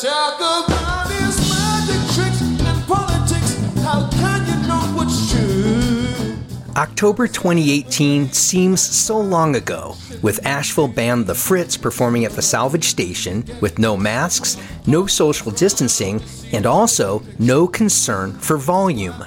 Talk about his magic tricks and politics. How can you know what's true? October 2018 seems so long ago, with Asheville band The Fritz performing at the salvage station with no masks, no social distancing, and also no concern for volume.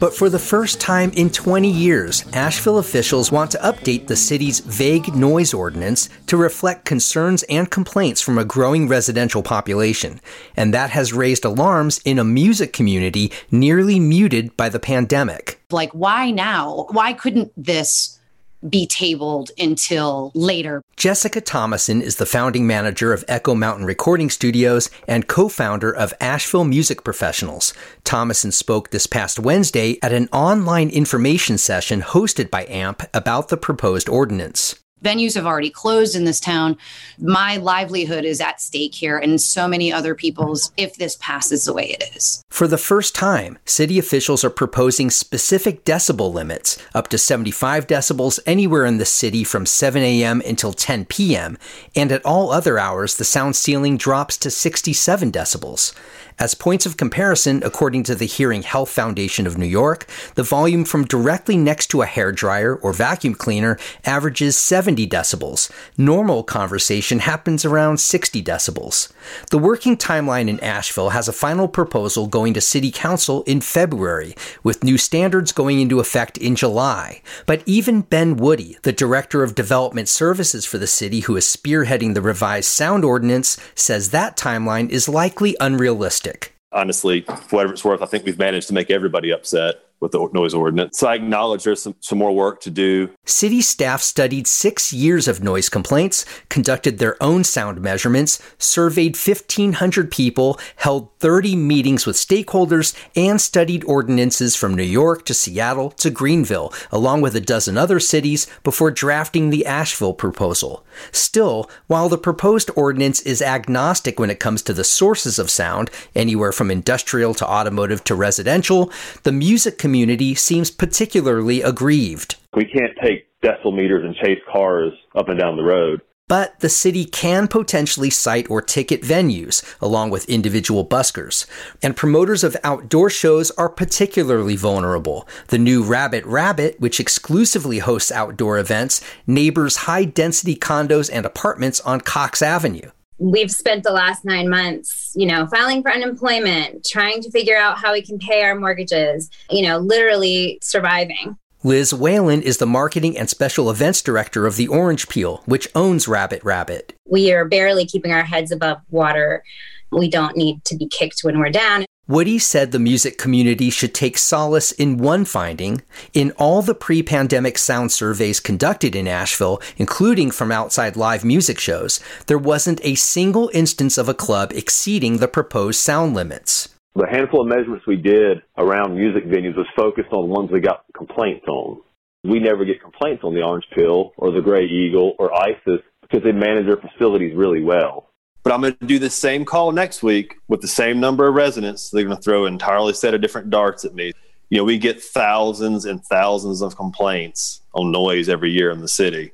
But for the first time in 20 years, Asheville officials want to update the city's vague noise ordinance to reflect concerns and complaints from a growing residential population. And that has raised alarms in a music community nearly muted by the pandemic. like why now why couldn't this be tabled until later Jessica Tomasin is the founding manager of Echo Mountain Recording Studios and co founder of Asheville Music Professionals. Tomasin spoke this past Wednesday at an online information session hosted by AMP about the proposed ordinance. Venues have already closed in this town my livelihood is at stake here and so many other people's if this passes the way it is For the first time, city officials are proposing specific decibel limits, up to 75 decibels anywhere in the city from 7 a.m. until 10 p.m., and at all other hours, the sound ceiling drops to 67 decibels. As points of comparison, according to the Hearing Health Foundation of New York, the volume from directly next to a hairdryer or vacuum cleaner averages 70 decibels. Normal conversation happens around 60 decibels. The working timeline in Asheville has a final proposal going to City Council in February, with new standards going into effect in July. But even Ben Woody, the Director of Development Services for the city who is spearheading the revised sound ordinance, says that timeline is likely unrealistic. Honestly, whatever it's worth, I think we've managed to make everybody upset with the noise ordinance. So I acknowledge there's some, some more work to do. City staff studied six years of noise complaints, conducted their own sound measurements, surveyed 1,500 people, held 30 meetings with stakeholders, and studied ordinances from New York to Seattle to Greenville, along with a dozen other cities, before drafting the Asheville proposal. Still, while the proposed ordinance is agnostic when it comes to the sources of sound, anywhere from industrial to automotive to residential, the music community seems particularly aggrieved. We can't take decibel meters and chase cars up and down the road. But the city can potentially cite or ticket venues, along with individual buskers. And promoters of outdoor shows are particularly vulnerable. The new Rabbit Rabbit, which exclusively hosts outdoor events, neighbors high density condos and apartments on Coxe Avenue. We've spent the last nine months, you know, filing for unemployment, trying to figure out how we can pay our mortgages, you know, literally surviving. Liz Whalen is the marketing and special events director of the Orange Peel, which owns Rabbit Rabbit. We are barely keeping our heads above water. We don't need to be kicked when we're down. Woody said the music community should take solace in one finding. In all the pre pandemic sound surveys conducted in Asheville, including from outside live music shows, there wasn't a single instance of a club exceeding the proposed sound limits. The handful of measurements we did around music venues was focused on the ones we got complaints on. We never get complaints on the Orange Peel or the Gray Eagle or ISIS because they manage their facilities really well. But I'm going to do the same call next week with the same number of residents. They're going to throw an entirely set of different darts at me. You know, we get thousands and thousands of complaints on noise every year in the city.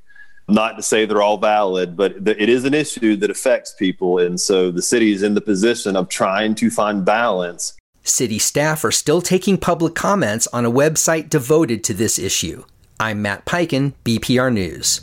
Not to say they're all valid, but th- it is an issue that affects people. And so the city is in the position of trying to find balance City staff are still taking public comments on a website devoted to this issue. I'm Matt Peiken, BPR News.